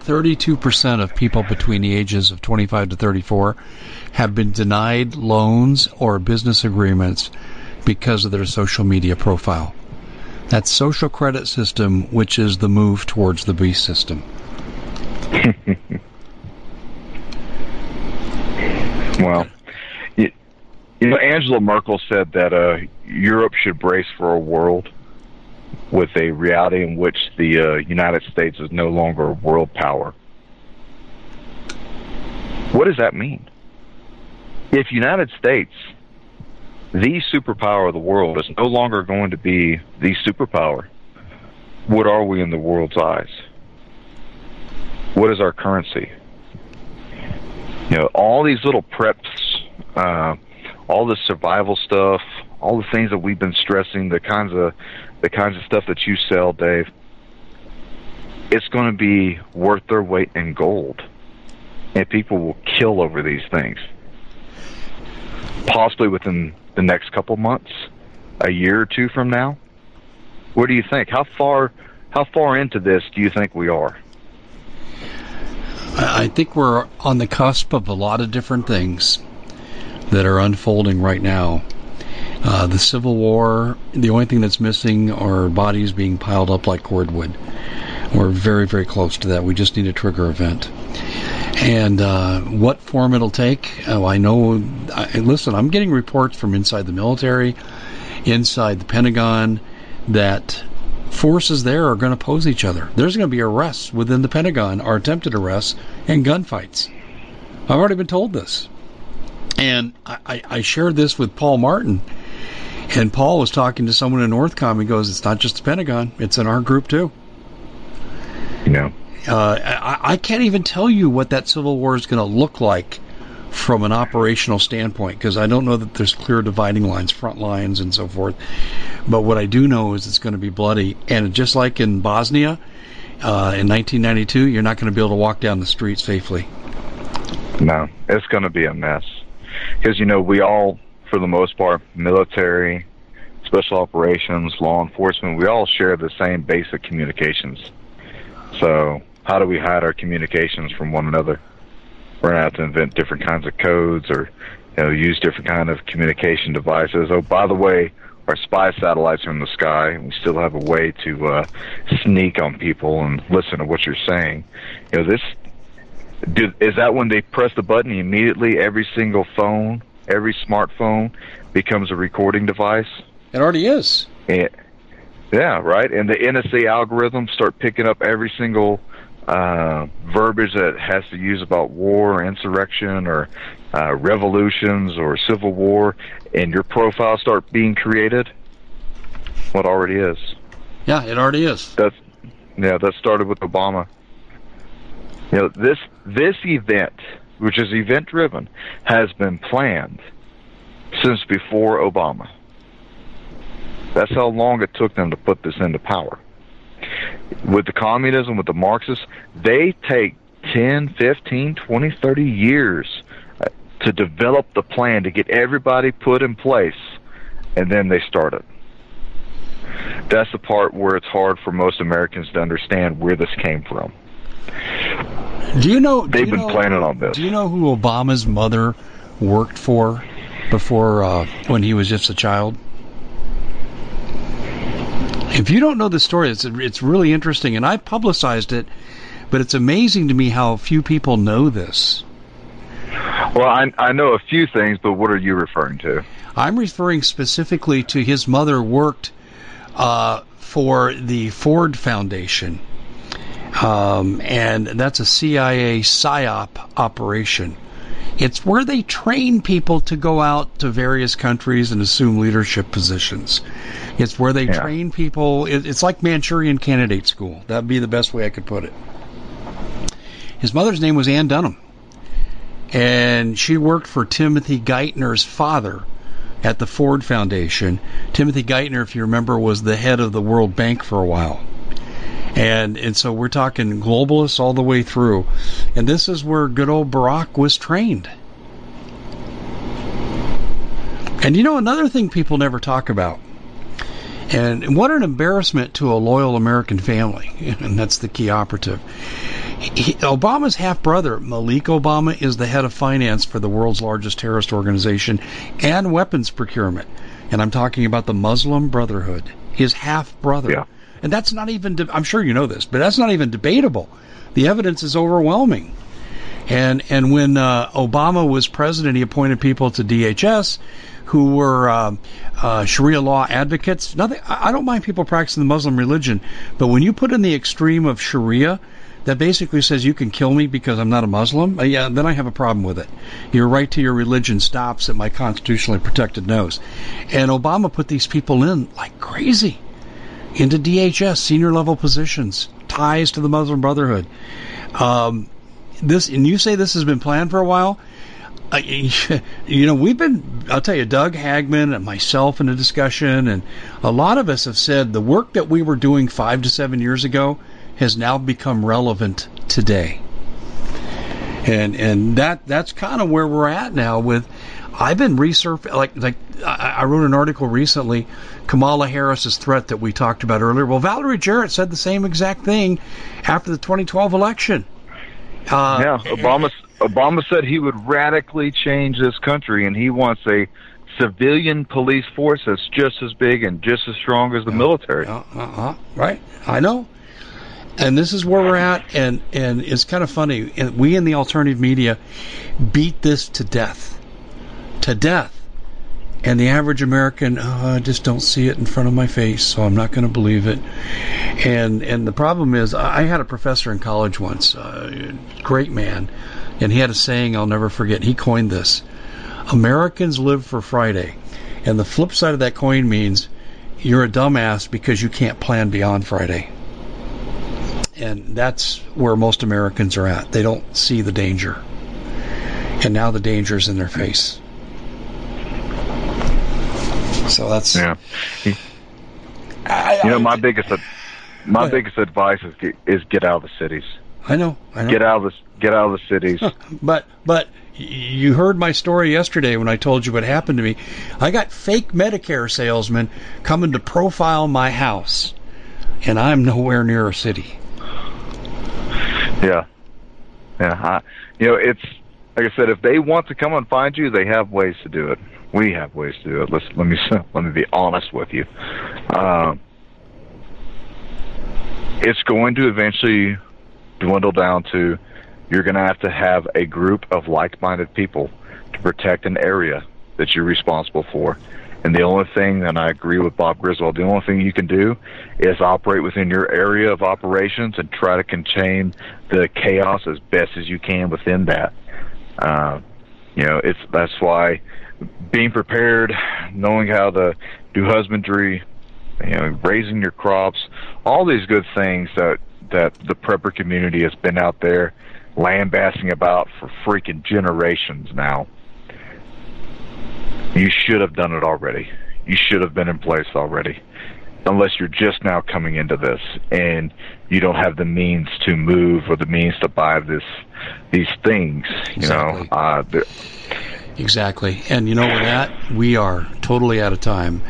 Speaker 1: 32% of people between the ages of 25 to 34 have been denied loans or business agreements because of their social media profile. That social credit system, which is the move towards the beast system.
Speaker 2: well, it, You know, Angela Merkel said that uh, Europe should brace for a world with a reality in which the uh, United States is no longer a world power. What does that mean? If United States, the superpower of the world, is no longer going to be the superpower, what are we in the world's eyes? What is our currency? You know, all these little preps, uh, all the survival stuff, all the things that we've been stressing, the kinds of the kinds of stuff that you sell, Dave. It's going to be worth their weight in gold, and people will kill over these things. Possibly within the next couple months, a year or two from now. What do you think? How far how far into this do you think we are?
Speaker 1: I think we're on the cusp of a lot of different things that are unfolding right now. Uh, the Civil War, the only thing that's missing are bodies being piled up like cordwood. We're very, very close to that. We just need a trigger event. And uh, what form it'll take, oh, I know. I, listen, I'm getting reports from inside the military, inside the Pentagon, that forces there are going to pose each other. There's going to be arrests within the Pentagon, or attempted arrests, and gunfights. I've already been told this. And I, I shared this with Paul Martin. And Paul was talking to someone in Northcom. He goes, It's not just the Pentagon, it's in our group too.
Speaker 2: Yeah.
Speaker 1: Uh, I, I can't even tell you what that Civil War is going to look like from an operational standpoint because I don't know that there's clear dividing lines, front lines, and so forth. But what I do know is it's going to be bloody. And just like in Bosnia uh, in 1992, you're not going to be able to walk down the street safely.
Speaker 2: No, it's going to be a mess because you know we all, for the most part, military, special operations, law enforcement, we all share the same basic communications. So how do we hide our communications from one another? We're gonna have to invent different kinds of codes or you know use different kind of communication devices. Oh, by the way, our spy satellites are in the sky. and We still have a way to uh, sneak on people and listen to what you're saying. You know this do, is that when they press the button immediately every single phone, every smartphone becomes a recording device?
Speaker 1: It already is.
Speaker 2: And, yeah, right. And the NSA algorithms start picking up every single uh, verbiage that has to use about war, or insurrection, or uh, revolutions, or civil war, and your profile start being created. What already is?
Speaker 1: Yeah, it already is.
Speaker 2: That's yeah. That started with Obama. You know, this this event, which is event driven, has been planned since before Obama. That's how long it took them to put this into power. With the communism, with the Marxists, they take 10, 15, 20, 30 years uh, to develop the plan to get everybody put in place, and then they start it. That's the part where it's hard for most Americans to understand where this came from.
Speaker 1: Do you know?
Speaker 2: They've
Speaker 1: you
Speaker 2: been
Speaker 1: know,
Speaker 2: planning on this.
Speaker 1: Do you know who Obama's mother worked for before uh, when he was just a child? If you don't know the story, it's it's really interesting, and I publicized it, but it's amazing to me how few people know this.
Speaker 2: Well, I, I know a few things, but what are you referring to?
Speaker 1: I'm referring specifically to his mother worked uh, for the Ford Foundation um, and that's a CIA PSYOP operation. It's where they train people to go out to various countries and assume leadership positions. It's where they yeah. train people. it's like Manchurian candidate school. That'd be the best way I could put it. His mother's name was Ann Dunham, and she worked for Timothy Geithner's father at the Ford Foundation. Timothy Geithner, if you remember, was the head of the World Bank for a while and and so we're talking globalists all the way through, and this is where good old Barack was trained. And you know another thing people never talk about, and what an embarrassment to a loyal American family, and that's the key operative. He, Obama's half brother, Malik Obama, is the head of finance for the world's largest terrorist organization and weapons procurement. And I'm talking about the Muslim Brotherhood. His half brother.
Speaker 2: Yeah.
Speaker 1: And that's not even, de- I'm sure you know this, but that's not even debatable. The evidence is overwhelming. And and when uh, Obama was president, he appointed people to DHS who were uh, uh, Sharia law advocates. Nothing. I don't mind people practicing the Muslim religion, but when you put in the extreme of Sharia, that basically says you can kill me because I'm not a Muslim, uh, yeah, then I have a problem with it. Your right to your religion stops at my constitutionally protected nose. And Obama put these people in like crazy into DHS, senior level positions, ties to the Muslim Brotherhood. Um, this, and you say this has been planned for a while. Uh, you know, we've been, I'll tell you, Doug Hagmann and myself in a discussion, and a lot of us have said the work that we were doing five to seven years ago has now become relevant today. And and that that's kind of where we're at now with I've been resurfacing like like I wrote an article recently Kamala Harris's threat that we talked about earlier. Well, Valerie Jarrett said the same exact thing after the 2012 election.
Speaker 2: Uh, yeah, Obama Obama said he would radically change this country, and he wants a civilian police force that's just as big and just as strong as the military.
Speaker 1: Uh, uh, right, I know and this is where we're at and and it's kind of funny and we in the alternative media beat this to death to death and the average american oh, i just don't see it in front of my face so i'm not going to believe it and and the problem is i had a professor in college once uh, great man and he had a saying i'll never forget he coined this americans live for friday and the flip side of that coin means you're a dumbass because you can't plan beyond friday and that's where most Americans are at. They don't see the danger. And now the danger is in their face. So that's
Speaker 2: yeah. I, you know, my biggest my biggest advice is get, is get out of the cities.
Speaker 1: I know, I know.
Speaker 2: Get out of the get out of the cities.
Speaker 1: but but you heard my story yesterday when I told you what happened to me. I got fake Medicare salesmen coming to profile my house, and I'm nowhere near a city.
Speaker 2: Yeah, yeah. I, you know, it's like I said. If they want to come and find you, they have ways to do it. We have ways to do it. Let's let me let me be honest with you. Um, it's going to eventually dwindle down to you're going to have to have a group of like-minded people to protect an area that you're responsible for. And the only thing, and I agree with Bob Griswold, the only thing you can do is operate within your area of operations and try to contain the chaos as best as you can within that. Uh, you know, it's that's why being prepared, knowing how to do husbandry, you know, raising your crops, all these good things that that the prepper community has been out there lambasting about for freaking generations now. You should have done it already. You should have been in place already. Unless you're just now coming into this and you don't have the means to move or the means to buy this these things, you exactly. know. Uh,
Speaker 1: exactly. And you know with that, we are totally out of time.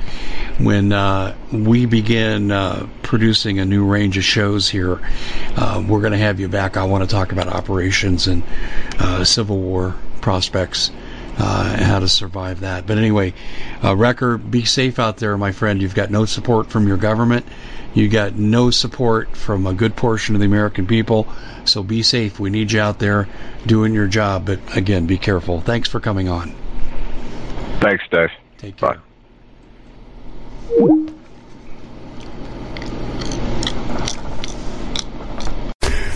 Speaker 1: When uh, we begin uh, producing a new range of shows here, uh, we're going to have you back. I want to talk about operations and uh, Civil War prospects uh, how to survive that. But anyway, uh, Wrecker, be safe out there, my friend. You've got no support from your government. You got no support from a good portion of the American people. So be safe. We need you out there doing your job. But again, be careful. Thanks for coming on.
Speaker 2: Thanks, Dave.
Speaker 1: Take care.
Speaker 2: Bye.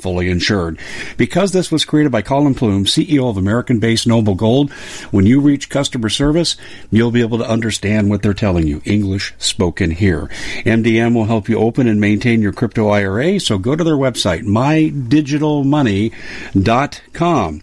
Speaker 3: fully insured. Because this was created by Collin Plume, CEO of American based Noble Gold, when you reach customer service, you'll be able to understand what they're telling you. English spoken here. MDM will help you open and maintain your crypto IRA, so go to their website, mydigitalmoney.com.